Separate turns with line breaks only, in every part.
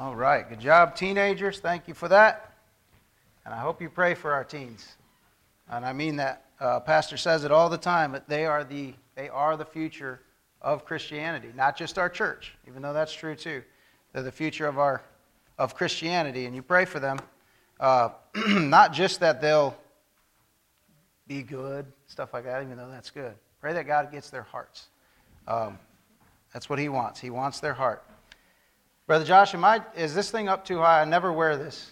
All right. Good job, teenagers. Thank you for that. And I hope you pray for our teens. And I mean that. Uh, Pastor says it all the time, but they are the, they are the future of Christianity, not just our church, even though that's true too. They're the future of, our, of Christianity. And you pray for them, uh, not just that they'll be good, stuff like that, even though that's good. Pray that God gets their hearts. Um, that's what He wants. He wants their heart. Brother Josh, am I, is this thing up too high? I never wear this.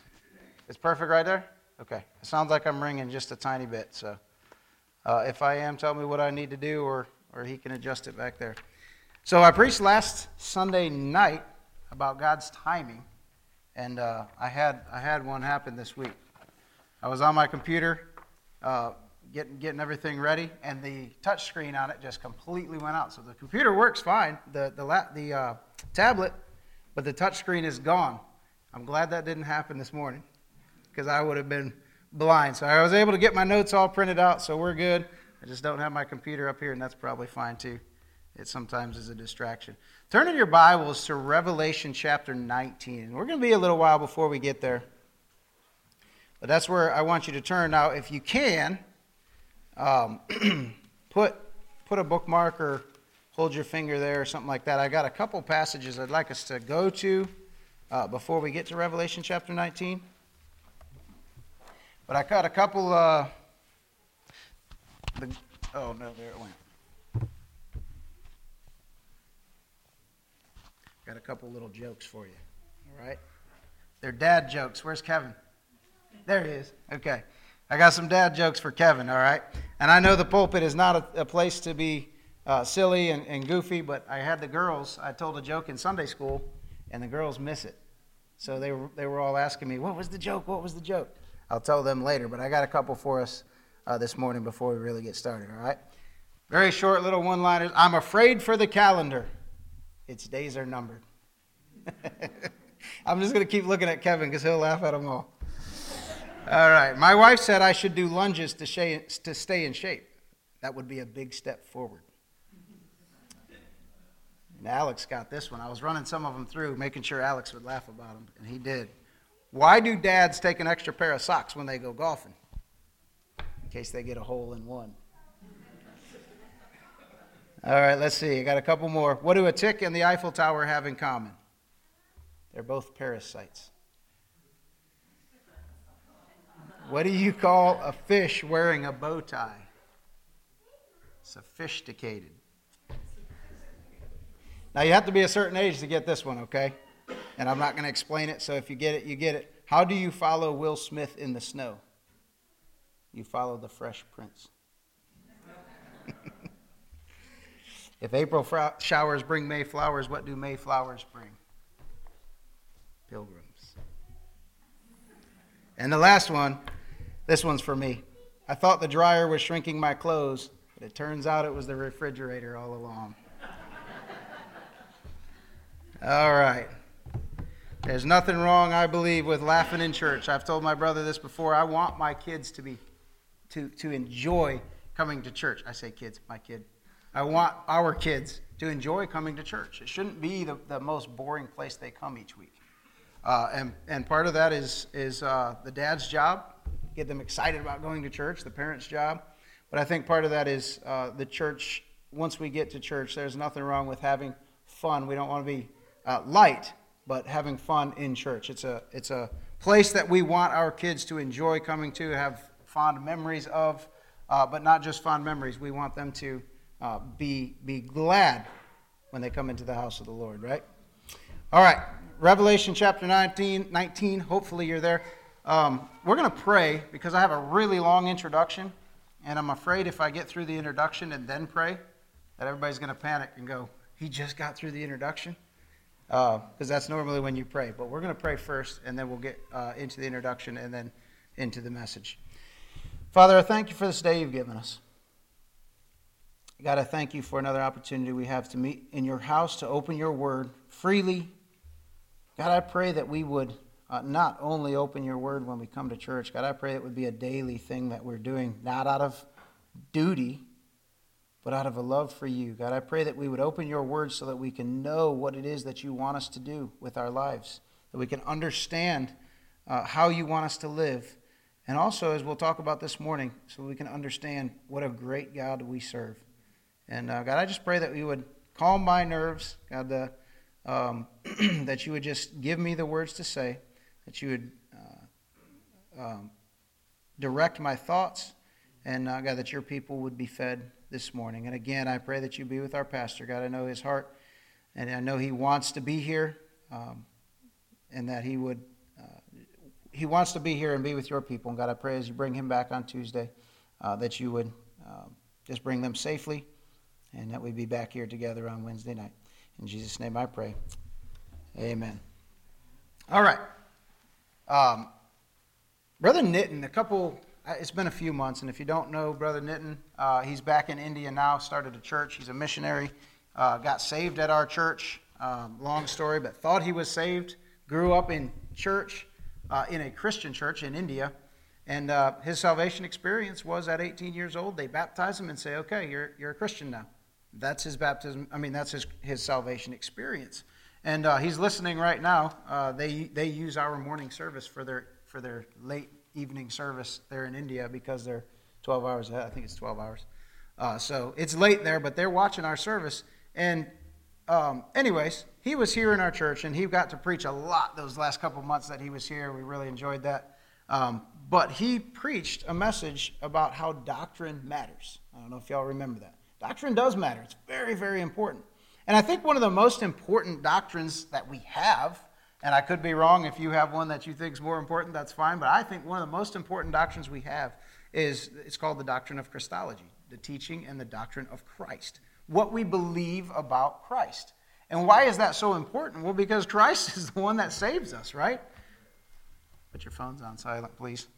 It's perfect right there? Okay. It sounds like I'm ringing just a tiny bit. So uh, if I am, tell me what I need to do, or, or he can adjust it back there. So I preached last Sunday night about God's timing, and uh, I, had, I had one happen this week. I was on my computer uh, getting, getting everything ready, and the touch screen on it just completely went out. So the computer works fine, the, the, la- the uh, tablet but the touchscreen is gone. I'm glad that didn't happen this morning because I would have been blind. So I was able to get my notes all printed out, so we're good. I just don't have my computer up here, and that's probably fine too. It sometimes is a distraction. Turn in your Bibles to Revelation chapter 19. We're going to be a little while before we get there. But that's where I want you to turn. Now, if you can, um, put, put a bookmark or hold your finger there or something like that. I got a couple passages I'd like us to go to uh, before we get to Revelation chapter 19. But I got a couple. Uh, the, oh, no, there it went. Got a couple little jokes for you. All right? They're dad jokes. Where's Kevin? There he is. Okay. I got some dad jokes for Kevin, all right? And I know the pulpit is not a, a place to be uh, silly and, and goofy, but I had the girls, I told a joke in Sunday school, and the girls miss it. So they were, they were all asking me, What was the joke? What was the joke? I'll tell them later, but I got a couple for us uh, this morning before we really get started, all right? Very short little one liners. I'm afraid for the calendar, its days are numbered. I'm just going to keep looking at Kevin because he'll laugh at them all. All right. My wife said I should do lunges to, to stay in shape. That would be a big step forward. And Alex got this one. I was running some of them through, making sure Alex would laugh about them, and he did. Why do dads take an extra pair of socks when they go golfing? In case they get a hole in one. All right, let's see. I got a couple more. What do a tick and the Eiffel Tower have in common? They're both parasites. What do you call a fish wearing a bow tie? Sophisticated. Now, you have to be a certain age to get this one, okay? And I'm not going to explain it, so if you get it, you get it. How do you follow Will Smith in the snow? You follow the Fresh Prince. if April showers bring May flowers, what do May flowers bring? Pilgrims. And the last one, this one's for me. I thought the dryer was shrinking my clothes, but it turns out it was the refrigerator all along. All right. There's nothing wrong, I believe, with laughing in church. I've told my brother this before. I want my kids to be to, to enjoy coming to church. I say kids, my kid. I want our kids to enjoy coming to church. It shouldn't be the, the most boring place they come each week. Uh, and, and part of that is, is uh, the dad's job, get them excited about going to church, the parent's job. But I think part of that is uh, the church, once we get to church, there's nothing wrong with having fun. We don't want to be uh, light, but having fun in church. It's a, it's a place that we want our kids to enjoy coming to, have fond memories of, uh, but not just fond memories. We want them to uh, be, be glad when they come into the house of the Lord, right? All right, Revelation chapter 19, 19 hopefully you're there. Um, we're going to pray because I have a really long introduction, and I'm afraid if I get through the introduction and then pray, that everybody's going to panic and go, He just got through the introduction because uh, that's normally when you pray. But we're going to pray first, and then we'll get uh, into the introduction and then into the message. Father, I thank you for this day you've given us. God, I thank you for another opportunity we have to meet in your house to open your word freely. God, I pray that we would uh, not only open your word when we come to church, God, I pray it would be a daily thing that we're doing, not out of duty, but out of a love for you. God, I pray that we would open your word so that we can know what it is that you want us to do with our lives, that we can understand uh, how you want us to live. And also, as we'll talk about this morning, so we can understand what a great God we serve. And uh, God, I just pray that you would calm my nerves, God, the, um, that you would just give me the words to say, that you would uh, um, direct my thoughts, and uh, God, that your people would be fed this morning. And again, I pray that you be with our pastor. God, I know his heart, and I know he wants to be here, um, and that he would he wants to be here and be with your people. And God, I pray as you bring him back on Tuesday, uh, that you would uh, just bring them safely and that we'd be back here together on Wednesday night. In Jesus' name I pray. Amen. All right. Um, Brother Nitin, a couple, uh, it's been a few months, and if you don't know Brother Nitin, uh, he's back in India now, started a church. He's a missionary, uh, got saved at our church. Um, long story, but thought he was saved, grew up in church, uh, in a Christian church in India. And uh, his salvation experience was at 18 years old, they baptize him and say, okay, you're, you're a Christian now. That's his baptism. I mean, that's his, his salvation experience. And uh, he's listening right now. Uh, they, they use our morning service for their, for their late evening service there in India because they're 12 hours ahead. I think it's 12 hours. Uh, so it's late there, but they're watching our service. And, um, anyways, he was here in our church, and he got to preach a lot those last couple months that he was here. We really enjoyed that. Um, but he preached a message about how doctrine matters. I don't know if y'all remember that. Doctrine does matter, it's very, very important. And I think one of the most important doctrines that we have, and I could be wrong if you have one that you think is more important, that's fine, but I think one of the most important doctrines we have is it's called the doctrine of Christology, the teaching and the doctrine of Christ. What we believe about Christ. And why is that so important? Well, because Christ is the one that saves us, right? Put your phones on silent, please.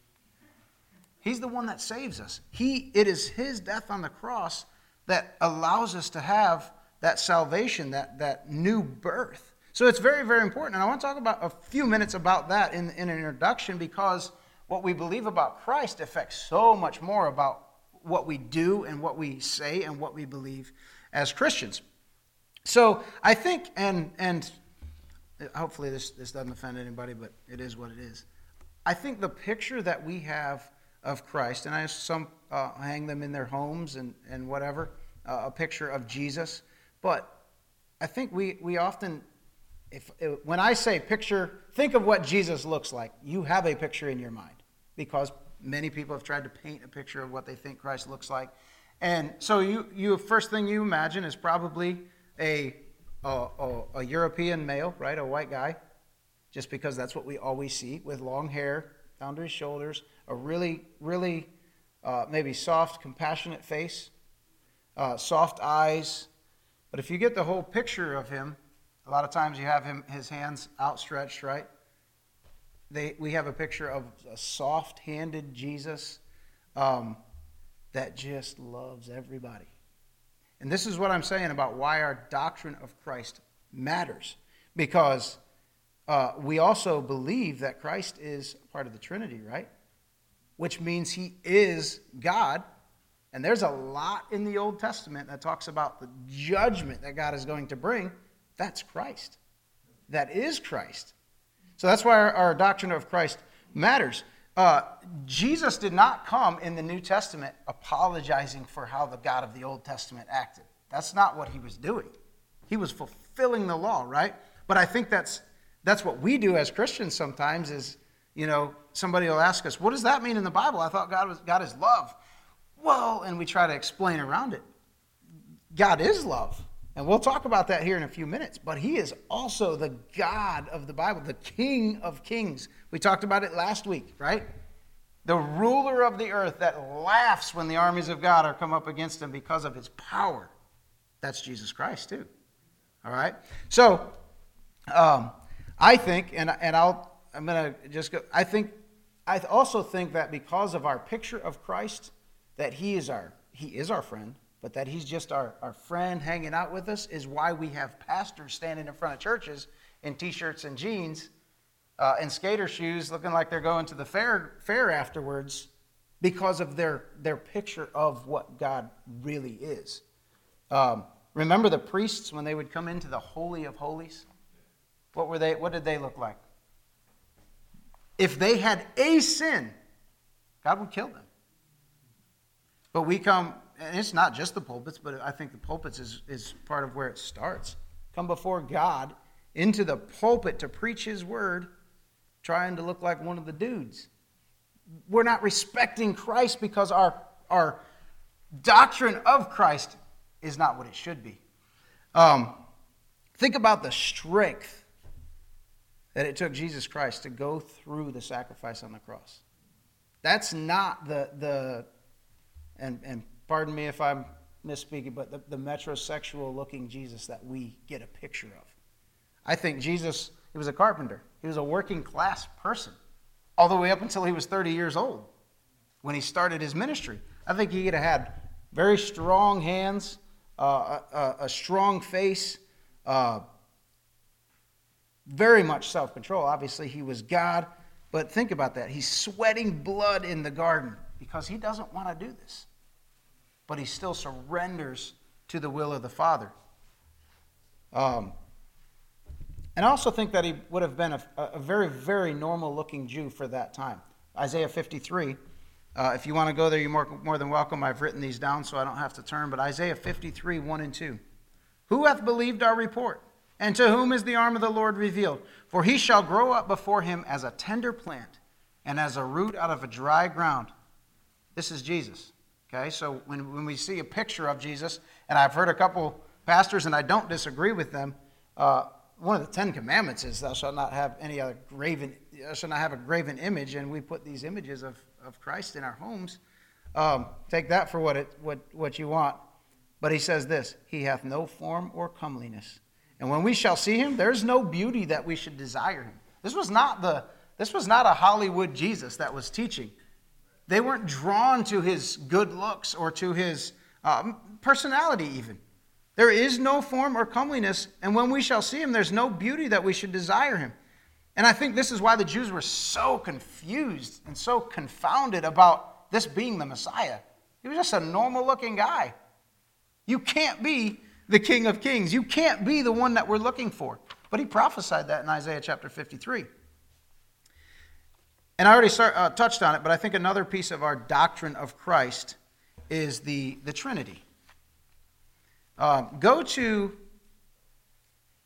He's the one that saves us. He, it is His death on the cross that allows us to have that salvation, that, that new birth. So it's very, very important. And I want to talk about a few minutes about that in, in an introduction because what we believe about Christ affects so much more about what we do and what we say and what we believe as Christians. So I think, and and hopefully this, this doesn't offend anybody, but it is what it is. I think the picture that we have of Christ, and I some uh, hang them in their homes and, and whatever, uh, a picture of Jesus, but I think we, we often, if, if when I say picture, think of what Jesus looks like, you have a picture in your mind because many people have tried to paint a picture of what they think Christ looks like. And so you, you first thing you imagine is probably a, a, a, European male, right, a white guy, just because that's what we always see, with long hair down to his shoulders, a really, really uh, maybe soft, compassionate face, uh, soft eyes. But if you get the whole picture of him, a lot of times you have him his hands outstretched, right? They, we have a picture of a soft-handed Jesus um, that just loves everybody. And this is what I'm saying about why our doctrine of Christ matters. Because uh, we also believe that Christ is part of the Trinity, right? Which means he is God. And there's a lot in the Old Testament that talks about the judgment that God is going to bring. That's Christ. That is Christ. So that's why our, our doctrine of Christ matters. Uh, Jesus did not come in the New Testament apologizing for how the God of the Old Testament acted. That's not what he was doing. He was fulfilling the law, right? But I think that's that's what we do as Christians sometimes is, you know, somebody will ask us, what does that mean in the Bible? I thought God was God is love. Well, and we try to explain around it. God is love. And we'll talk about that here in a few minutes. But he is also the God of the Bible, the King of kings. We talked about it last week, right? The ruler of the earth that laughs when the armies of God are come up against him because of his power. That's Jesus Christ, too. All right? So, um, I think, and, and I'll, I'm going to just go, I think, I also think that because of our picture of Christ, that he is our, he is our friend but that he's just our, our friend hanging out with us is why we have pastors standing in front of churches in t-shirts and jeans uh, and skater shoes looking like they're going to the fair, fair afterwards because of their, their picture of what god really is. Um, remember the priests when they would come into the holy of holies? What were they what did they look like? If they had a sin, God would kill them. But we come, and it's not just the pulpits, but I think the pulpits is, is part of where it starts. Come before God into the pulpit to preach His word, trying to look like one of the dudes. We're not respecting Christ because our, our doctrine of Christ is not what it should be. Um, think about the strength that it took Jesus Christ to go through the sacrifice on the cross. That's not the, the and, and pardon me if I'm misspeaking, but the, the metrosexual looking Jesus that we get a picture of. I think Jesus, he was a carpenter, he was a working class person, all the way up until he was 30 years old when he started his ministry. I think he could have had very strong hands, uh, a, a, strong face, uh, very much self control. Obviously, he was God, but think about that. He's sweating blood in the garden because he doesn't want to do this but he still surrenders to the will of the Father. Um, and I also think that he would have been a, a very, very normal looking Jew for that time. Isaiah 53. Uh, if you want to go there, you're more, more than welcome. I've written these down so I don't have to turn. But Isaiah 53, 1 and 2. Who hath believed our report? And to whom is the arm of the Lord revealed? For he shall grow up before him as a tender plant and as a root out of a dry ground. This is Jesus. Okay, so when, when we see a picture of Jesus, and I've heard a couple pastors, and I don't disagree with them, uh, one of the Ten Commandments is thou shalt not have any other graven, thou shalt not have a graven image, and we put these images of, of Christ in our homes. Um, take that for what, it, what, what you want. But he says this He hath no form or comeliness. And when we shall see him, there's no beauty that we should desire him. This was not the this was not a Hollywood Jesus that was teaching. They weren't drawn to his good looks or to his um, personality, even. There is no form or comeliness, and when we shall see him, there's no beauty that we should desire him. And I think this is why the Jews were so confused and so confounded about this being the Messiah. He was just a normal looking guy. You can't be the King of Kings. You can't be the one that we're looking for. But he prophesied that in Isaiah chapter 53. And I already start, uh, touched on it, but I think another piece of our doctrine of Christ is the, the Trinity. Uh, go to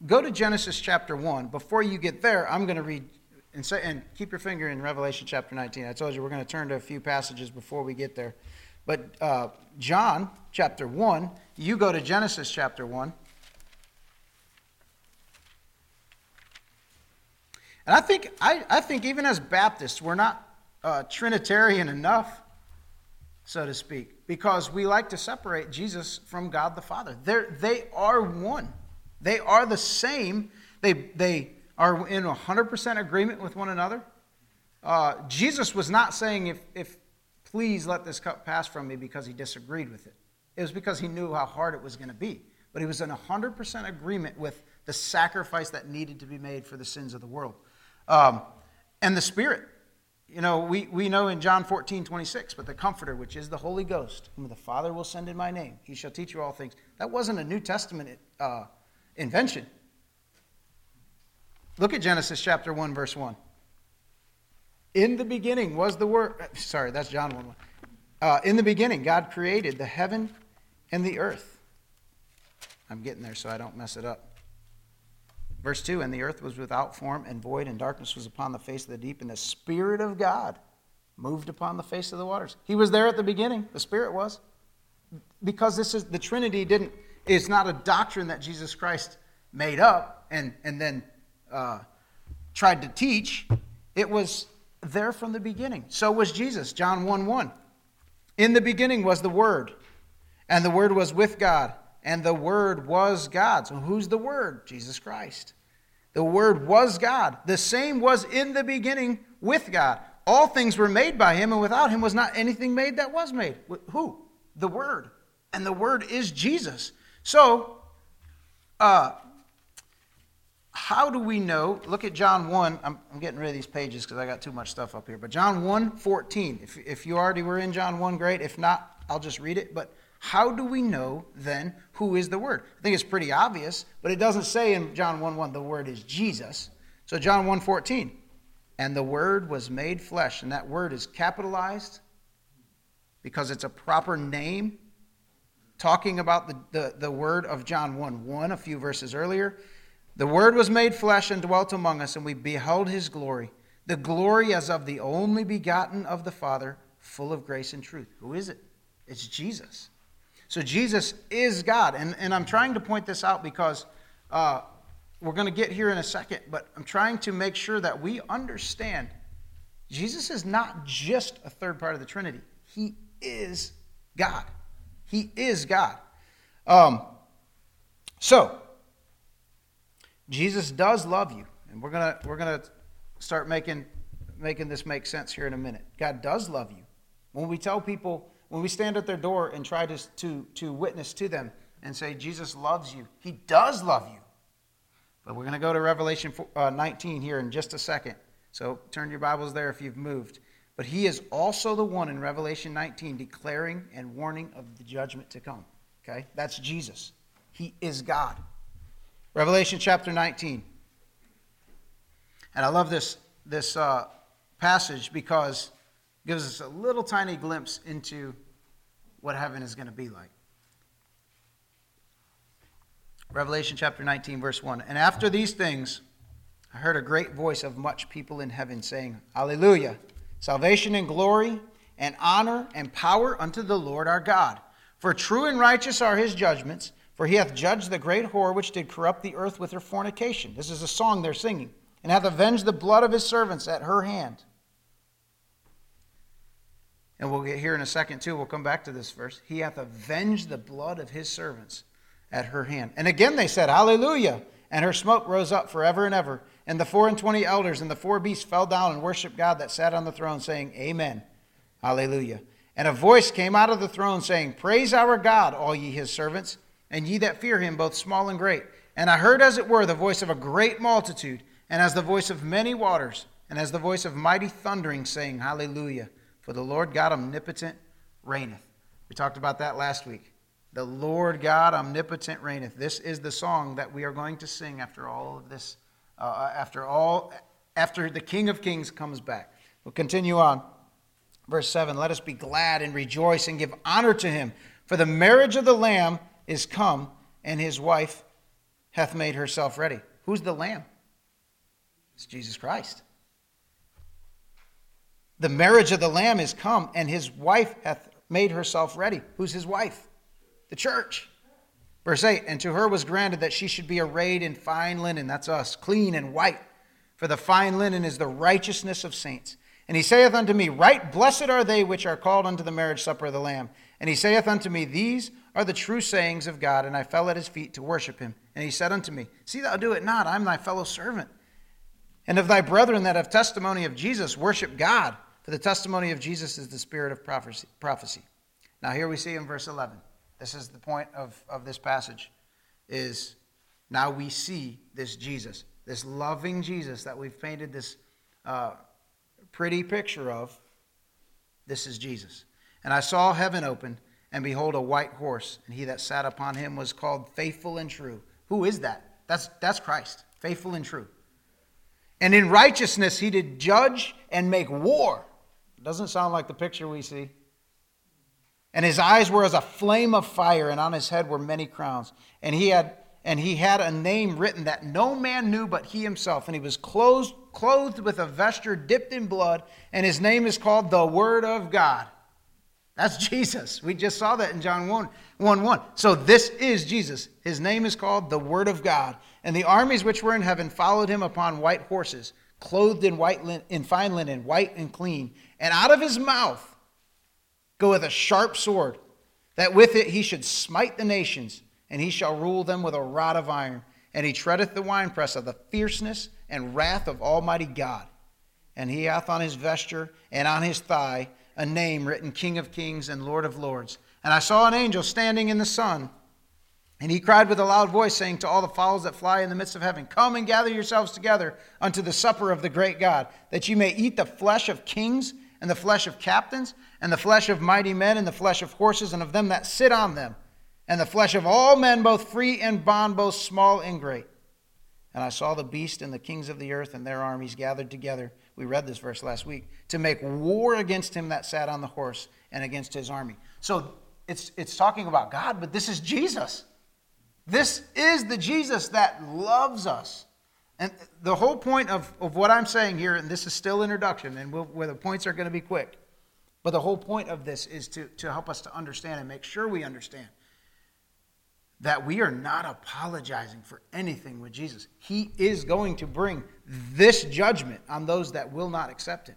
go to Genesis chapter 1. Before you get there, I'm going to read and, say, and keep your finger in Revelation chapter 19. I told you we're going to turn to a few passages before we get there. But uh, John chapter 1, you go to Genesis chapter 1. And I think, I, I think even as Baptists, we're not uh, Trinitarian enough, so to speak, because we like to separate Jesus from God the Father. They're, they are one, they are the same. They, they are in 100% agreement with one another. Uh, Jesus was not saying, if, if please let this cup pass from me because he disagreed with it. It was because he knew how hard it was going to be. But he was in 100% agreement with the sacrifice that needed to be made for the sins of the world. Um, and the Spirit. You know, we, we know in John 14, 26, but the Comforter, which is the Holy Ghost, whom the Father will send in my name, he shall teach you all things. That wasn't a New Testament uh, invention. Look at Genesis chapter 1, verse 1. In the beginning was the Word. Uh, sorry, that's John 1 1. Uh, in the beginning, God created the heaven and the earth. I'm getting there so I don't mess it up. Verse 2 And the earth was without form and void, and darkness was upon the face of the deep, and the Spirit of God moved upon the face of the waters. He was there at the beginning, the Spirit was. Because this is the Trinity didn't, it's not a doctrine that Jesus Christ made up and, and then uh, tried to teach. It was there from the beginning. So was Jesus, John 1 1. In the beginning was the Word, and the Word was with God and the Word was God. So who's the Word? Jesus Christ. The Word was God. The same was in the beginning with God. All things were made by Him, and without Him was not anything made that was made. Who? The Word. And the Word is Jesus. So, uh, how do we know? Look at John 1. I'm, I'm getting rid of these pages because I got too much stuff up here. But John 1 14. If, if you already were in John 1, great. If not, I'll just read it. But how do we know then who is the Word? I think it's pretty obvious, but it doesn't say in John 1 1 the Word is Jesus. So, John 1 14. And the Word was made flesh. And that word is capitalized because it's a proper name, talking about the, the, the word of John 1 1, a few verses earlier. The Word was made flesh and dwelt among us, and we beheld his glory, the glory as of the only begotten of the Father, full of grace and truth. Who is it? It's Jesus. So Jesus is God. And, and I'm trying to point this out because uh, we're going to get here in a second, but I'm trying to make sure that we understand Jesus is not just a third part of the Trinity, He is God. He is God. Um, so, Jesus does love you. And we're going to we're gonna start making, making this make sense here in a minute. God does love you. When we tell people, when we stand at their door and try to, to, to witness to them and say, Jesus loves you, He does love you. But we're going to go to Revelation uh, 19 here in just a second. So turn your Bibles there if you've moved. But He is also the one in Revelation 19 declaring and warning of the judgment to come. Okay? That's Jesus. He is God. Revelation chapter 19. And I love this, this uh, passage because gives us a little tiny glimpse into what heaven is going to be like. Revelation chapter 19, verse 1. And after these things, I heard a great voice of much people in heaven saying, Alleluia! Salvation and glory and honor and power unto the Lord our God. For true and righteous are his judgments, for he hath judged the great whore which did corrupt the earth with her fornication. This is a song they're singing. And hath avenged the blood of his servants at her hand. And we'll get here in a second, too. We'll come back to this verse. He hath avenged the blood of his servants at her hand. And again they said, Hallelujah. And her smoke rose up forever and ever. And the four and twenty elders and the four beasts fell down and worshiped God that sat on the throne, saying, Amen. Hallelujah. And a voice came out of the throne, saying, Praise our God, all ye his servants, and ye that fear him, both small and great. And I heard, as it were, the voice of a great multitude, and as the voice of many waters, and as the voice of mighty thundering, saying, Hallelujah. For the Lord God omnipotent reigneth. We talked about that last week. The Lord God omnipotent reigneth. This is the song that we are going to sing after all of this, uh, after all, after the King of Kings comes back. We'll continue on. Verse 7 Let us be glad and rejoice and give honor to him, for the marriage of the Lamb is come, and his wife hath made herself ready. Who's the Lamb? It's Jesus Christ. The marriage of the Lamb is come, and his wife hath made herself ready. Who's his wife? The church. Verse 8 And to her was granted that she should be arrayed in fine linen, that's us, clean and white. For the fine linen is the righteousness of saints. And he saith unto me, Write blessed are they which are called unto the marriage supper of the Lamb. And he saith unto me, These are the true sayings of God. And I fell at his feet to worship him. And he said unto me, See thou do it not, I am thy fellow servant. And of thy brethren that have testimony of Jesus, worship God. For the testimony of Jesus is the spirit of prophecy. Now, here we see in verse 11, this is the point of, of this passage, is now we see this Jesus, this loving Jesus that we've painted this uh, pretty picture of. This is Jesus. And I saw heaven open, and behold, a white horse, and he that sat upon him was called faithful and true. Who is that? That's, that's Christ, faithful and true. And in righteousness he did judge and make war. Doesn't sound like the picture we see. And his eyes were as a flame of fire, and on his head were many crowns. And he had and he had a name written that no man knew but he himself. And he was clothed, clothed with a vesture dipped in blood, and his name is called the Word of God. That's Jesus. We just saw that in John 1 1. 1. So this is Jesus. His name is called the Word of God. And the armies which were in heaven followed him upon white horses, clothed in, white lin- in fine linen, white and clean. And out of his mouth goeth a sharp sword, that with it he should smite the nations, and he shall rule them with a rod of iron. And he treadeth the winepress of the fierceness and wrath of Almighty God. And he hath on his vesture and on his thigh a name written King of Kings and Lord of Lords. And I saw an angel standing in the sun. And he cried with a loud voice, saying to all the fowls that fly in the midst of heaven, Come and gather yourselves together unto the supper of the great God, that ye may eat the flesh of kings and the flesh of captains, and the flesh of mighty men, and the flesh of horses, and of them that sit on them, and the flesh of all men, both free and bond, both small and great. And I saw the beast and the kings of the earth and their armies gathered together We read this verse last week. To make war against him that sat on the horse and against his army. So it's, it's talking about God, but this is Jesus. This is the Jesus that loves us. And the whole point of, of what I'm saying here, and this is still introduction, and we'll, where the points are going to be quick, but the whole point of this is to, to help us to understand and make sure we understand that we are not apologizing for anything with Jesus. He is going to bring this judgment on those that will not accept Him.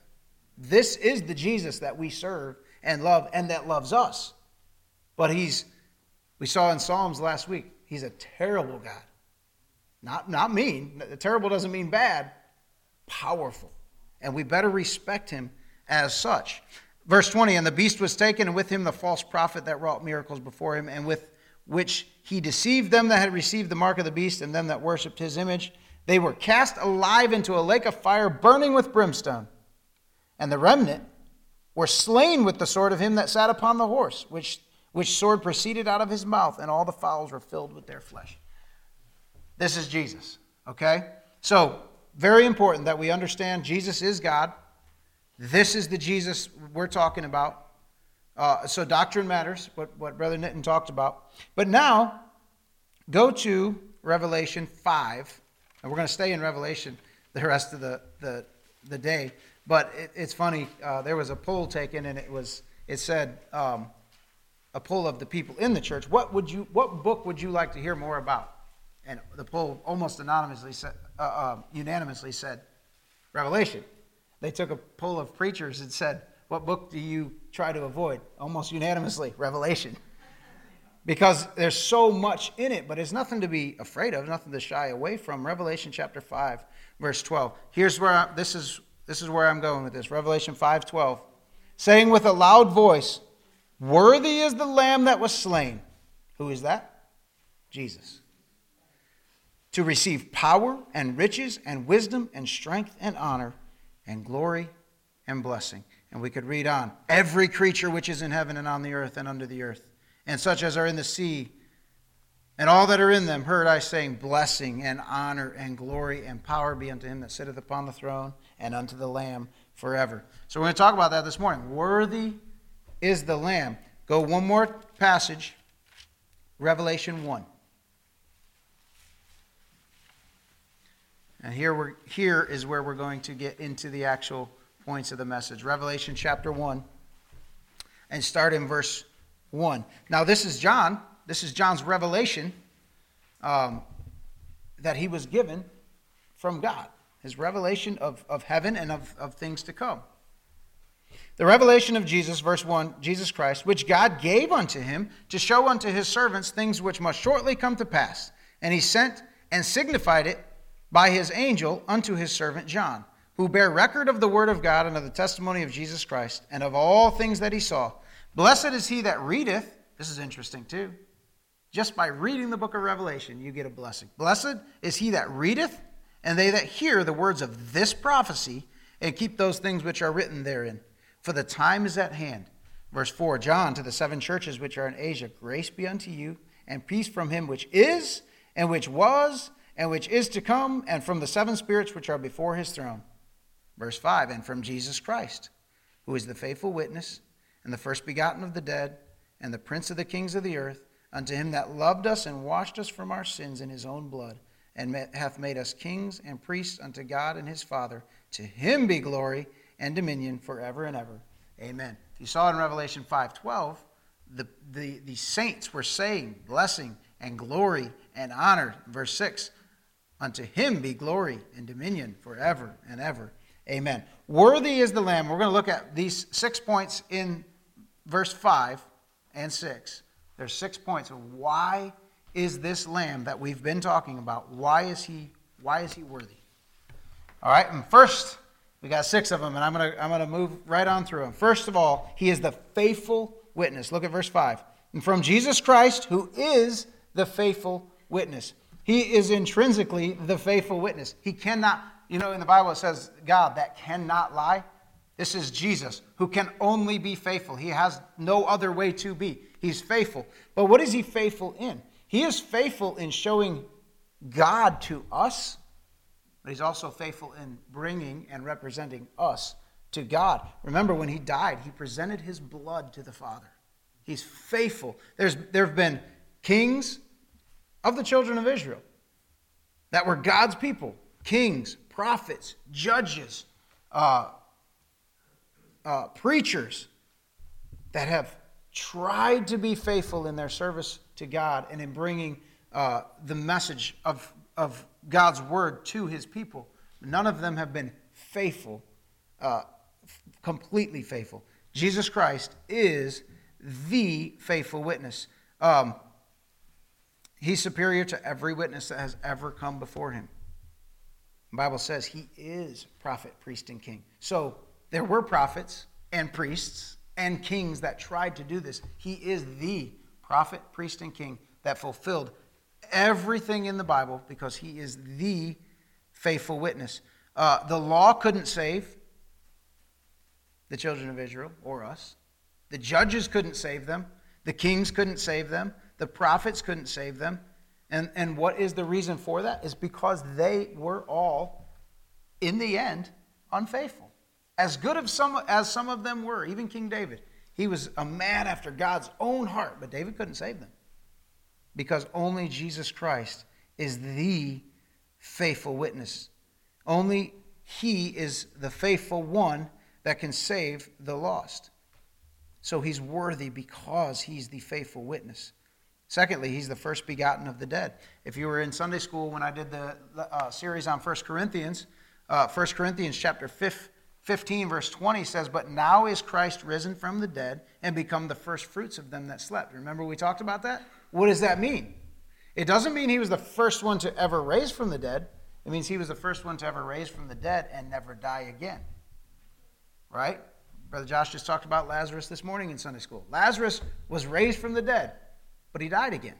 This is the Jesus that we serve and love and that loves us. But He's, we saw in Psalms last week, He's a terrible God. Not, not mean. Terrible doesn't mean bad. Powerful. And we better respect him as such. Verse 20 And the beast was taken, and with him the false prophet that wrought miracles before him, and with which he deceived them that had received the mark of the beast and them that worshipped his image. They were cast alive into a lake of fire burning with brimstone. And the remnant were slain with the sword of him that sat upon the horse, which, which sword proceeded out of his mouth, and all the fowls were filled with their flesh. This is Jesus, okay? So, very important that we understand Jesus is God. This is the Jesus we're talking about. Uh, so, doctrine matters, what, what Brother Nitin talked about. But now, go to Revelation 5, and we're going to stay in Revelation the rest of the, the, the day. But it, it's funny, uh, there was a poll taken, and it was it said um, a poll of the people in the church. What would you, what book would you like to hear more about? And the poll almost anonymously said, uh, uh, unanimously said Revelation. They took a poll of preachers and said, "What book do you try to avoid?" Almost unanimously, Revelation, because there's so much in it, but it's nothing to be afraid of, nothing to shy away from. Revelation chapter five, verse twelve. Here's where I, this is. This is where I'm going with this. Revelation five twelve, saying with a loud voice, "Worthy is the Lamb that was slain." Who is that? Jesus to receive power and riches and wisdom and strength and honor and glory and blessing. And we could read on. Every creature which is in heaven and on the earth and under the earth, and such as are in the sea, and all that are in them, heard I saying, Blessing and honor and glory and power be unto him that sitteth upon the throne and unto the Lamb forever. So we're going to talk about that this morning. Worthy is the Lamb. Go one more passage, Revelation 1. And here, we're, here is where we're going to get into the actual points of the message. Revelation chapter 1, and start in verse 1. Now, this is John. This is John's revelation um, that he was given from God, his revelation of, of heaven and of, of things to come. The revelation of Jesus, verse 1, Jesus Christ, which God gave unto him to show unto his servants things which must shortly come to pass. And he sent and signified it by his angel unto his servant John, who bear record of the word of God and of the testimony of Jesus Christ, and of all things that he saw. Blessed is he that readeth. This is interesting too. Just by reading the book of Revelation, you get a blessing. Blessed is he that readeth, and they that hear the words of this prophecy, and keep those things which are written therein. For the time is at hand. Verse 4 John to the seven churches which are in Asia, grace be unto you, and peace from him which is, and which was, and which is to come, and from the seven spirits which are before his throne. Verse 5 And from Jesus Christ, who is the faithful witness, and the first begotten of the dead, and the prince of the kings of the earth, unto him that loved us and washed us from our sins in his own blood, and hath made us kings and priests unto God and his Father. To him be glory and dominion forever and ever. Amen. You saw in Revelation 5:12, the, the, the saints were saying blessing and glory and honor. Verse 6 Unto him be glory and dominion forever and ever. Amen. Worthy is the Lamb. We're going to look at these six points in verse 5 and 6. There's six points of why is this lamb that we've been talking about, why is he why is he worthy? All right, and first, we got six of them, and I'm going to I'm going to move right on through them. First of all, he is the faithful witness. Look at verse 5. And from Jesus Christ, who is the faithful witness. He is intrinsically the faithful witness. He cannot, you know, in the Bible it says God that cannot lie. This is Jesus who can only be faithful. He has no other way to be. He's faithful. But what is he faithful in? He is faithful in showing God to us. but he's also faithful in bringing and representing us to God. Remember, when he died, he presented his blood to the Father. He's faithful. There's, there have been kings of the children of Israel that were God's people kings, prophets, judges, uh, uh, preachers that have tried to be faithful in their service to God and in bringing uh, the message of, of God's word to his people. None of them have been faithful, uh, completely faithful. Jesus Christ is the faithful witness. Um, he's superior to every witness that has ever come before him. The Bible says he is prophet, priest, and king. So there were prophets and priests and kings that tried to do this. He is the prophet, priest, and king that fulfilled everything in the Bible because he is the faithful witness. Uh, the law couldn't save the children of Israel or us. The judges couldn't save them. The kings couldn't save them. The prophets couldn't save them. And, and what is the reason for that? Is because they were all, in the end, unfaithful. As good of some, as some of them were, even King David, he was a man after God's own heart, but David couldn't save them because only Jesus Christ is the faithful witness. Only he is the faithful one that can save the lost. So he's worthy because he's the faithful witness. Secondly, he's the first begotten of the dead. If you were in Sunday school when I did the uh, series on 1 Corinthians, uh, 1 Corinthians chapter 15, verse 20 says, But now is Christ risen from the dead and become the first fruits of them that slept. Remember we talked about that? What does that mean? It doesn't mean he was the first one to ever raise from the dead. It means he was the first one to ever raise from the dead and never die again. Right? Brother Josh just talked about Lazarus this morning in Sunday school. Lazarus was raised from the dead, but he died again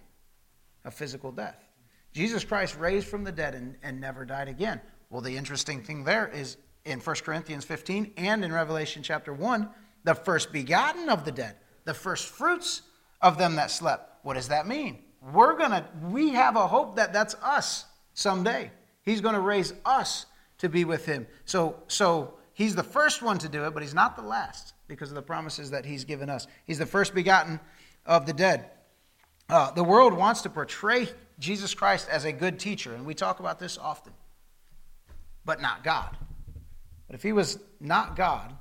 a physical death. Jesus Christ raised from the dead and, and never died again. Well, the interesting thing there is in 1 Corinthians 15 and in Revelation chapter 1, the first begotten of the dead, the first fruits of them that slept. What does that mean? We're going to, we have a hope that that's us someday. He's going to raise us to be with him. So, so he's the first one to do it, but he's not the last because of the promises that he's given us. He's the first begotten of the dead. Uh, the world wants to portray Jesus Christ as a good teacher, and we talk about this often, but not God. But if he was not God,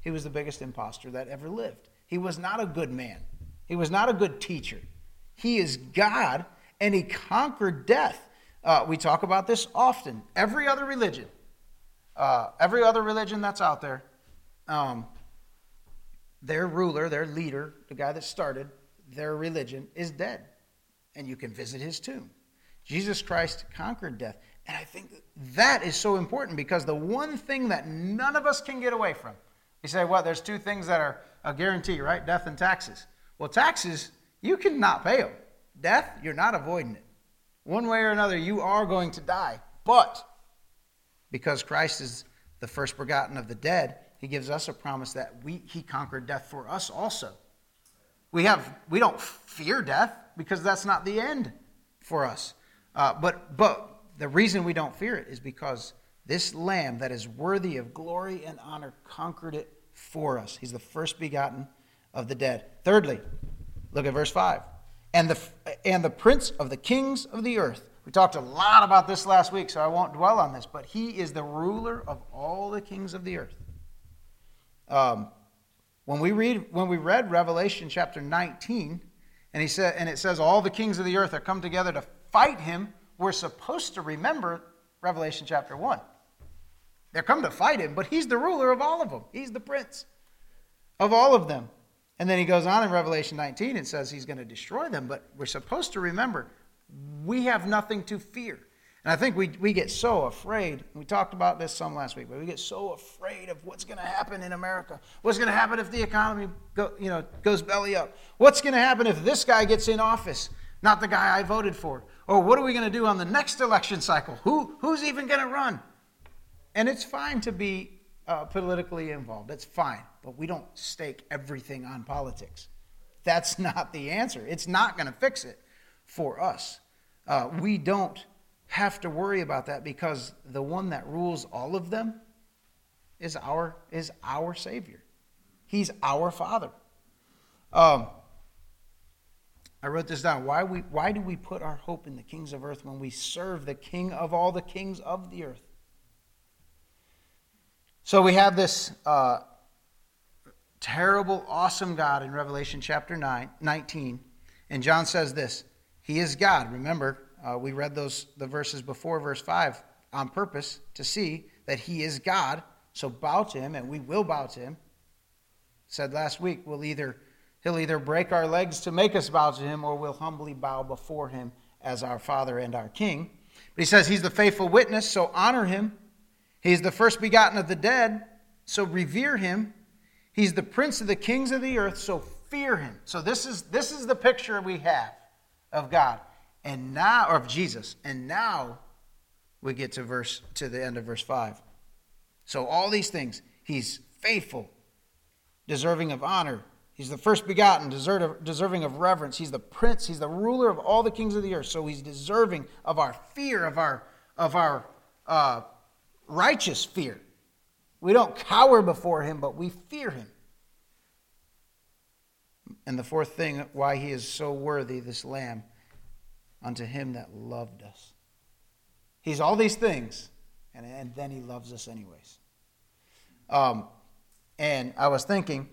he was the biggest impostor that ever lived. He was not a good man. He was not a good teacher. He is God, and he conquered death. Uh, we talk about this often. Every other religion, uh, every other religion that's out there, um, their ruler, their leader, the guy that started their religion, is dead. And you can visit his tomb. Jesus Christ conquered death. And I think that is so important because the one thing that none of us can get away from, you say, well, there's two things that are a guarantee, right? Death and taxes. Well, taxes, you cannot pay them. Death, you're not avoiding it. One way or another, you are going to die. But because Christ is the first begotten of the dead, he gives us a promise that we, he conquered death for us also. We, have, we don't fear death because that's not the end for us. Uh, but, but the reason we don't fear it is because this lamb that is worthy of glory and honor conquered it for us. He's the first begotten of the dead. Thirdly, look at verse 5. And the, and the prince of the kings of the earth. We talked a lot about this last week, so I won't dwell on this, but he is the ruler of all the kings of the earth. Um, when we read when we read Revelation chapter 19, and he said, and it says all the kings of the earth are come together to fight him, we're supposed to remember Revelation chapter 1. They're come to fight him, but he's the ruler of all of them. He's the prince of all of them. And then he goes on in Revelation 19 and says he's going to destroy them, but we're supposed to remember we have nothing to fear. And I think we, we get so afraid. We talked about this some last week, but we get so afraid of what's going to happen in America. What's going to happen if the economy go, you know, goes belly up? What's going to happen if this guy gets in office, not the guy I voted for? Or what are we going to do on the next election cycle? Who, who's even going to run? And it's fine to be uh, politically involved. That's fine. But we don't stake everything on politics. That's not the answer. It's not going to fix it for us. Uh, we don't have to worry about that because the one that rules all of them is our, is our Savior. He's our Father. Um, I wrote this down. Why, we, why do we put our hope in the kings of earth when we serve the King of all the kings of the earth? So we have this uh, terrible, awesome God in Revelation chapter 9, 19. And John says this He is God. Remember, uh, we read those the verses before verse 5 on purpose to see that He is God. So bow to Him, and we will bow to Him. Said last week, we'll either He'll either break our legs to make us bow to Him, or we'll humbly bow before Him as our Father and our King. But He says He's the faithful witness, so honor Him. He's the first begotten of the dead, so revere Him. He's the prince of the kings of the earth, so fear him. So this is this is the picture we have of God. And now or of Jesus. And now we get to verse to the end of verse 5. So all these things, he's faithful, deserving of honor. He's the first begotten, deserving of reverence. He's the prince, he's the ruler of all the kings of the earth. So he's deserving of our fear, of our of our uh, righteous fear. We don't cower before him, but we fear him. And the fourth thing, why he is so worthy, this lamb, unto him that loved us. He's all these things, and, and then he loves us anyways. Um, and I was thinking,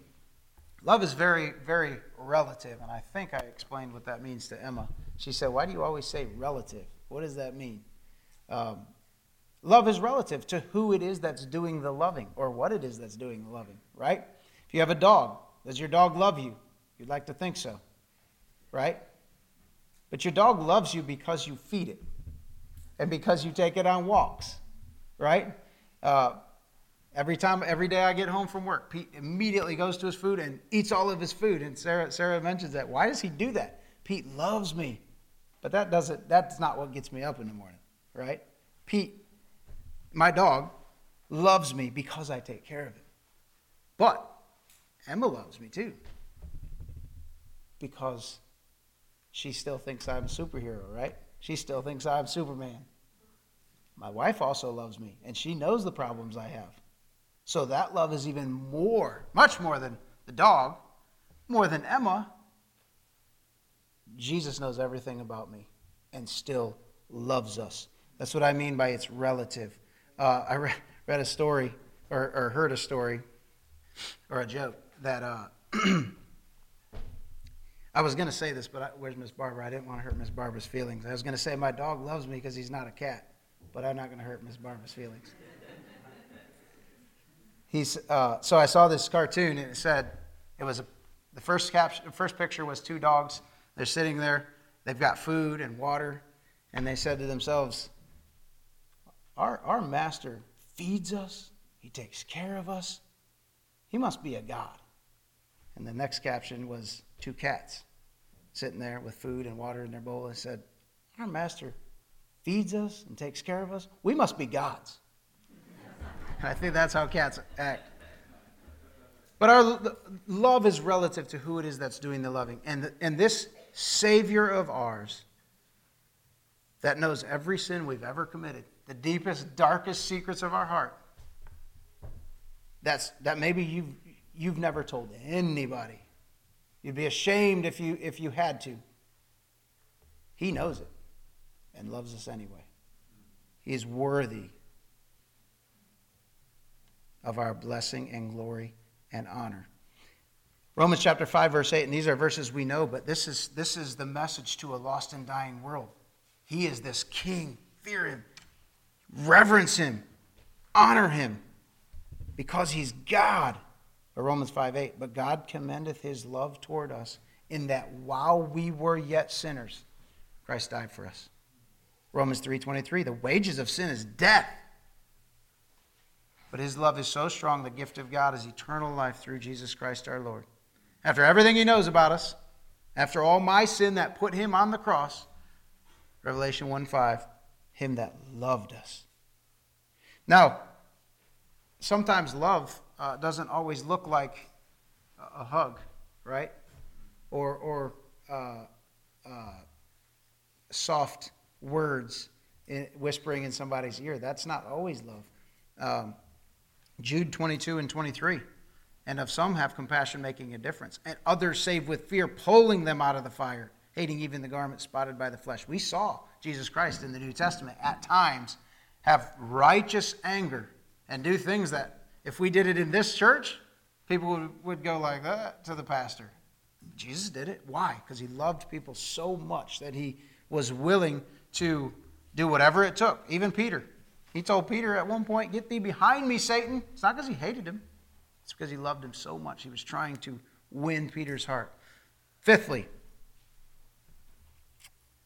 love is very, very relative, and I think I explained what that means to Emma. She said, Why do you always say relative? What does that mean? Um, Love is relative to who it is that's doing the loving or what it is that's doing the loving, right? If you have a dog, does your dog love you? You'd like to think so, right? But your dog loves you because you feed it and because you take it on walks, right? Uh, every time, every day I get home from work, Pete immediately goes to his food and eats all of his food. And Sarah, Sarah mentions that. Why does he do that? Pete loves me. But that doesn't, that's not what gets me up in the morning, right? Pete my dog loves me because I take care of it. But Emma loves me too because she still thinks I'm a superhero, right? She still thinks I'm Superman. My wife also loves me, and she knows the problems I have. So that love is even more, much more than the dog, more than Emma. Jesus knows everything about me and still loves us. That's what I mean by it's relative uh, I read, read a story or, or, heard a story or a joke that uh, I was going to say this, but I, where's Miss Barbara? I didn't want to hurt Miss Barbara's feelings. I was going to say my dog loves me because he's not a cat, but I'm not going to hurt Miss Barbara's feelings. He's, uh, so I saw this cartoon and it said it was a, the first caption, first picture was two dogs. They're sitting there. They've got food and water, and they said to themselves, our, our master feeds us, he takes care of us. He must be a God. And the next caption was two cats sitting there with food and water in their bowl and said, Our master feeds us and takes care of us. We must be gods. and I think that's how cats act. But our love is relative to who it is that's doing the loving. And, the, and this Savior of ours that knows every sin we've ever committed the deepest, darkest secrets of our heart. That's, that maybe you've, you've never told anybody. You'd be ashamed if you, if you had to. He knows it and loves us anyway. He is worthy of our blessing and glory and honor. Romans chapter 5, verse 8, and these are verses we know, but this is, this is the message to a lost and dying world. He is this king. Fear him reverence him, honor him, because he's God. Romans 5 8. But God commendeth his love toward us in that while we were yet sinners, Christ died for us. Romans 3:23 The wages of sin is death. But his love is so strong the gift of God is eternal life through Jesus Christ our Lord. After everything he knows about us, after all my sin that put him on the cross, Revelation 1 5, him that loved us. Now, sometimes love uh, doesn't always look like a, hug, right? Or, or uh, uh, soft words in, whispering in somebody's ear. That's not always love. Um, Jude 22 and 23. And of some have compassion, making a difference, and others save with fear, pulling them out of the fire, hating even the garment spotted by the flesh. We saw Jesus Christ in the New Testament at times have righteous anger and do things that, if we did it in this church, people would, would go like that to the pastor. Jesus did it. Why? Because he loved people so much that he was willing to do whatever it took. Even Peter. He told Peter at one point, Get thee behind me, Satan. It's not because he hated him, it's because he loved him so much. He was trying to win Peter's heart. Fifthly,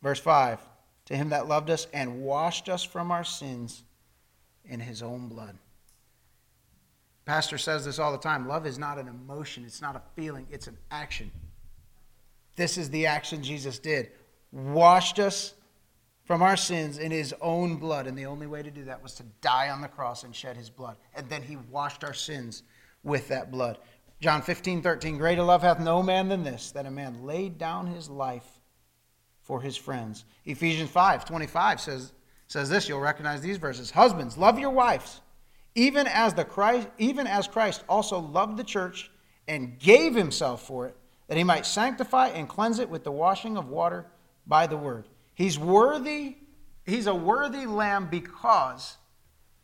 verse 5 To him that loved us and washed us from our sins in his own blood. Pastor says this all the time love is not an emotion, it's not a feeling, it's an action. This is the action Jesus did. Washed us from our sins in his own blood. And the only way to do that was to die on the cross and shed his blood. And then he washed our sins with that blood. John 15, 13. Greater love hath no man than this, that a man laid down his life for his friends. Ephesians 5, 25 says, says this. You'll recognize these verses. Husbands, love your wives, even as, the Christ, even as Christ also loved the church and gave himself for it, that he might sanctify and cleanse it with the washing of water by the word He's worthy, he's a worthy lamb because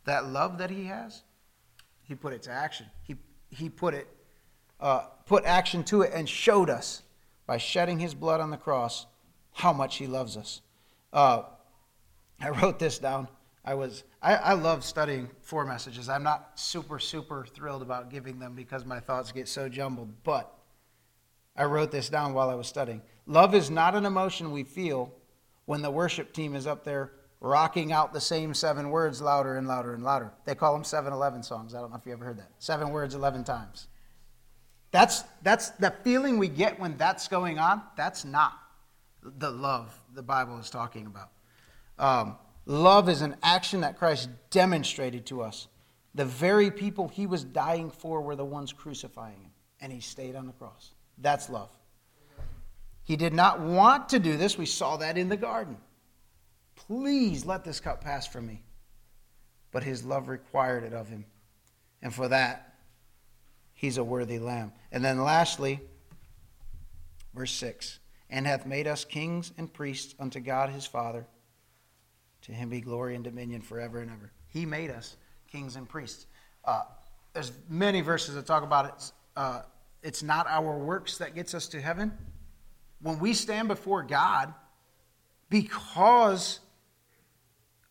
that love that he has, he put it to action. He, he put it, uh, put action to it and showed us by shedding his blood on the cross how much he loves us. Uh, I wrote this down. I was I, I love studying for messages. I'm not super super thrilled about giving them because my thoughts get so jumbled. But I wrote this down while I was studying. Love is not an emotion we feel when the worship team is up there rocking out the same seven words louder and louder and louder. They call them 7-Eleven songs. I don't know if you ever heard that. Seven words 11 times. That's, that's the feeling we get when that's going on. That's not the love the Bible is talking about. Um, love is an action that Christ demonstrated to us. The very people he was dying for were the ones crucifying him, and he stayed on the cross. That's love. He did not want to do this. We saw that in the garden. Please let this cup pass from me. But his love required it of him. And for that, he's a worthy lamb. And then lastly, verse 6 And hath made us kings and priests unto God his Father. To him be glory and dominion forever and ever. He made us kings and priests. Uh, there's many verses that talk about it. Uh, it's not our works that gets us to heaven when we stand before God, because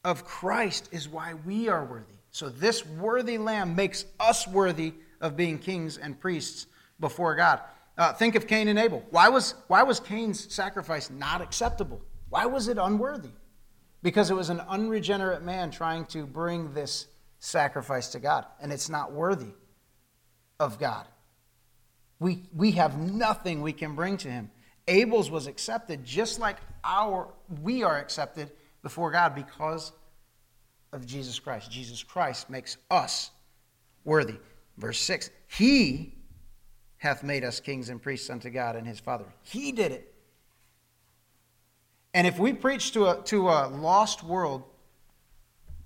of Christ is why we are worthy. So this worthy lamb makes us worthy of being kings and priests before God. Uh, think of Cain and Abel. Why was, why was Cain's sacrifice not acceptable? Why was it unworthy? Because it was an unregenerate man trying to bring this sacrifice to God, and it's not worthy of God. We, we have nothing we can bring to him. Abel's was accepted just like our we are accepted before God because of Jesus Christ. Jesus Christ makes us worthy. Verse 6 He hath made us kings and priests unto God and his Father. He did it. And if we preach to a, to a lost world,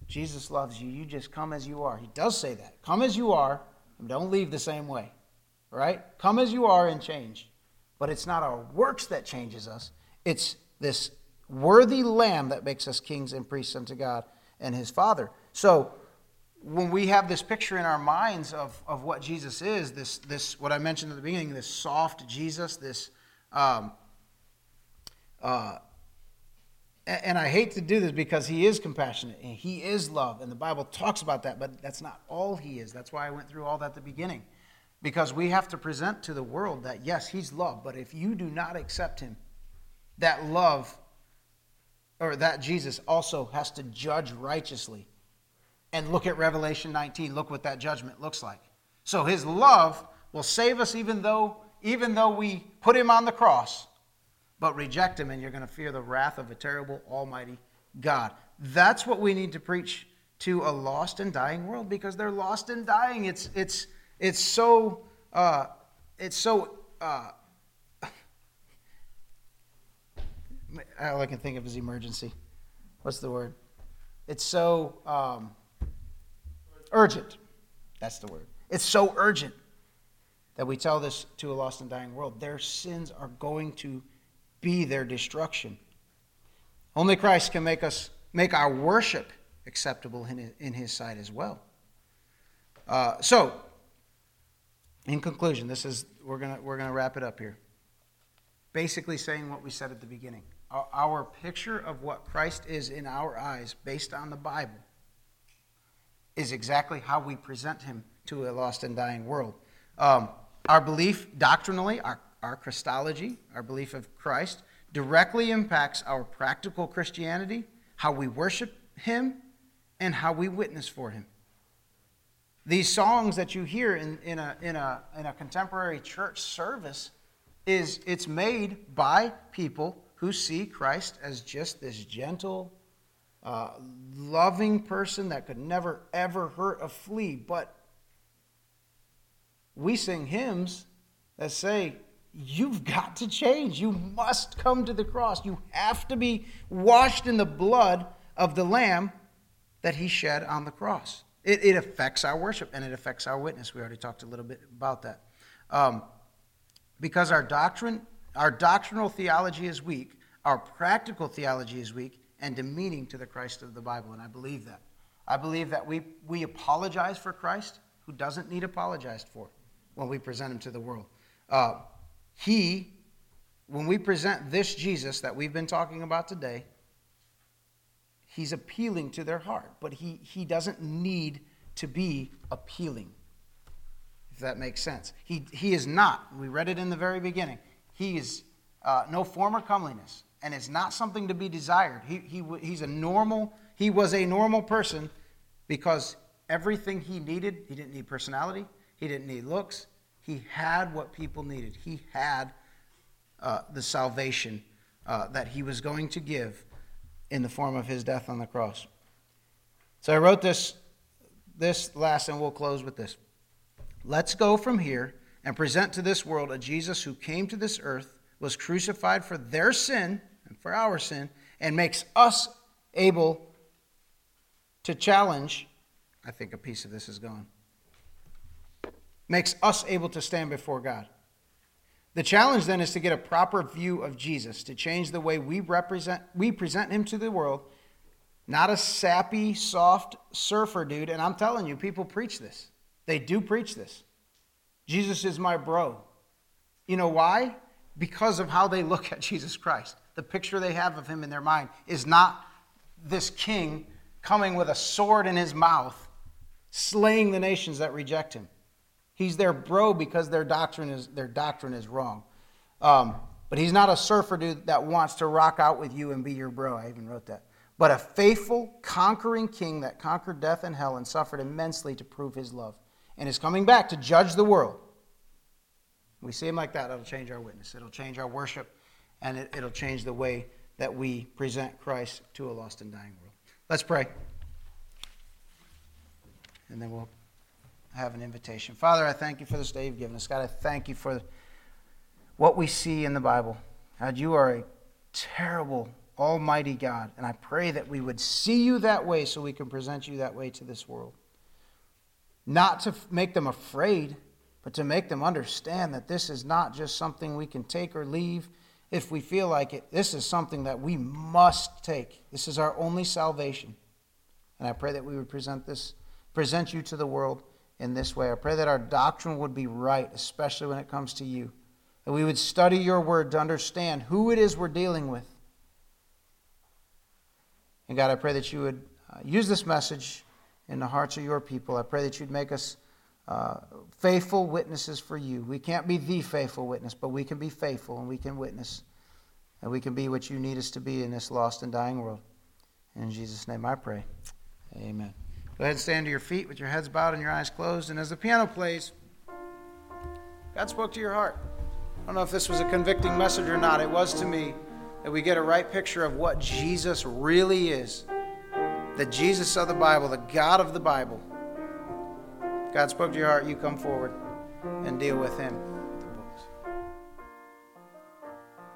Jesus loves you. You just come as you are. He does say that. Come as you are, don't leave the same way. Right? Come as you are and change. But it's not our works that changes us, it's this worthy lamb that makes us kings and priests unto God and his Father. So, when we have this picture in our minds of, of what Jesus is, this, this, what I mentioned at the beginning, this soft Jesus, this, um, uh, and I hate to do this because he is compassionate and he is love, and the Bible talks about that, but that's not all he is. That's why I went through all that at the beginning. Because we have to present to the world that, yes, he's love, but if you do not accept him, that love or that Jesus also has to judge righteously. And look at Revelation 19. Look what that judgment looks like. So his love will save us even though even though we put him on the cross, but reject him and you're going to fear the wrath of a terrible almighty God. That's what we need to preach to a lost and dying world because they're lost and dying. It's it's it's so, uh, it's so, uh, all I can think of is emergency. What's the word? it's so um, urgent. That's the word. It's so urgent that we tell this to a lost and dying world. Their sins are going to be their destruction. Only Christ can make us make our worship acceptable in his, in his sight as well. Uh, so, in conclusion, this is we're gonna we're gonna wrap it up here. Basically, saying what we said at the beginning. Our, our picture of what Christ is in our eyes, based on the Bible, is exactly how we present him to a lost and dying world. Um, our belief doctrinally, our, our Christology, our belief of Christ, directly impacts our practical Christianity, how we worship him, and how we witness for him. These songs that you hear in, in, a, in, a, in a contemporary church service is it's made by people who see Christ as just this gentle, uh, loving person that could never, ever hurt a flea. But we sing hymns that say, You've got to change. You must come to the cross. You have to be washed in the blood of the Lamb that he shed on the cross. It, it affects our worship and it affects our witness. We already talked a little bit about that. Um, because our doctrine, our doctrinal theology is weak, our practical theology is weak, and demeaning to the Christ of the Bible. And I believe that. I believe that we, we apologize for Christ who doesn't need apologized for when we present him to the world. Uh, he, when we present this Jesus that we've been talking about today, he's appealing to their heart, but he, he doesn't need to be appealing, if that makes sense. He, he is not, we read it in the very beginning, he is uh, no form or comeliness and it's not something to be desired. He, he, he's a normal, he was a normal person because everything he needed, he didn't need personality, he didn't need looks, he had what people needed. He had uh, the salvation uh, that he was going to give in the form of his death on the cross. So I wrote this, this last, and we'll close with this. Let's go from here and present to this world a Jesus who came to this earth, was crucified for their sin, and for our sin and makes us able to challenge. I think a piece of this is gone. Makes us able to stand before God. The challenge then is to get a proper view of Jesus, to change the way we represent we present him to the world. Not a sappy, soft surfer dude. And I'm telling you, people preach this. They do preach this. Jesus is my bro. You know why? Because of how they look at Jesus Christ the picture they have of him in their mind is not this king coming with a sword in his mouth, slaying the nations that reject him. He's their bro because their doctrine is, their doctrine is wrong. Um, but he's not a surfer dude that wants to rock out with you and be your bro. I even wrote that. But a faithful, conquering king that conquered death and hell and suffered immensely to prove his love and is coming back to judge the world. We see him like that, it'll change our witness. It'll change our worship and it, it'll change the way that we present Christ to a lost and dying world. Let's pray. And then we'll have an invitation. Father, I thank you for this day you've given us. God, I thank you for what we see in the Bible. God, you are a terrible, almighty God. And I pray that we would see you that way so we can present you that way to this world. Not to make them afraid, but to make them understand that this is not just something we can take or leave if we feel like it. This is something that we must take. This is our only salvation. And I pray that we would present this, present you to the world in this way. I pray that our doctrine would be right, especially when it comes to you. That we would study your word to understand who it is we're dealing with. And God, I pray that you would uh, use this message in the hearts of your people. I pray that you'd make us uh, faithful witnesses for you. We can't be the faithful witness, but we can be faithful and we can witness. And we can be what you need us to be in this lost and dying world. In Jesus' name I pray. Amen. Go ahead and stand to your feet with your heads bowed and your eyes closed. And as the piano plays, God spoke to your heart. I don't know if this was a convicting message or not. It was to me that we get a right picture of what Jesus really is. The Jesus of the Bible, the God of the Bible. God spoke to your heart, you come forward and deal with Him.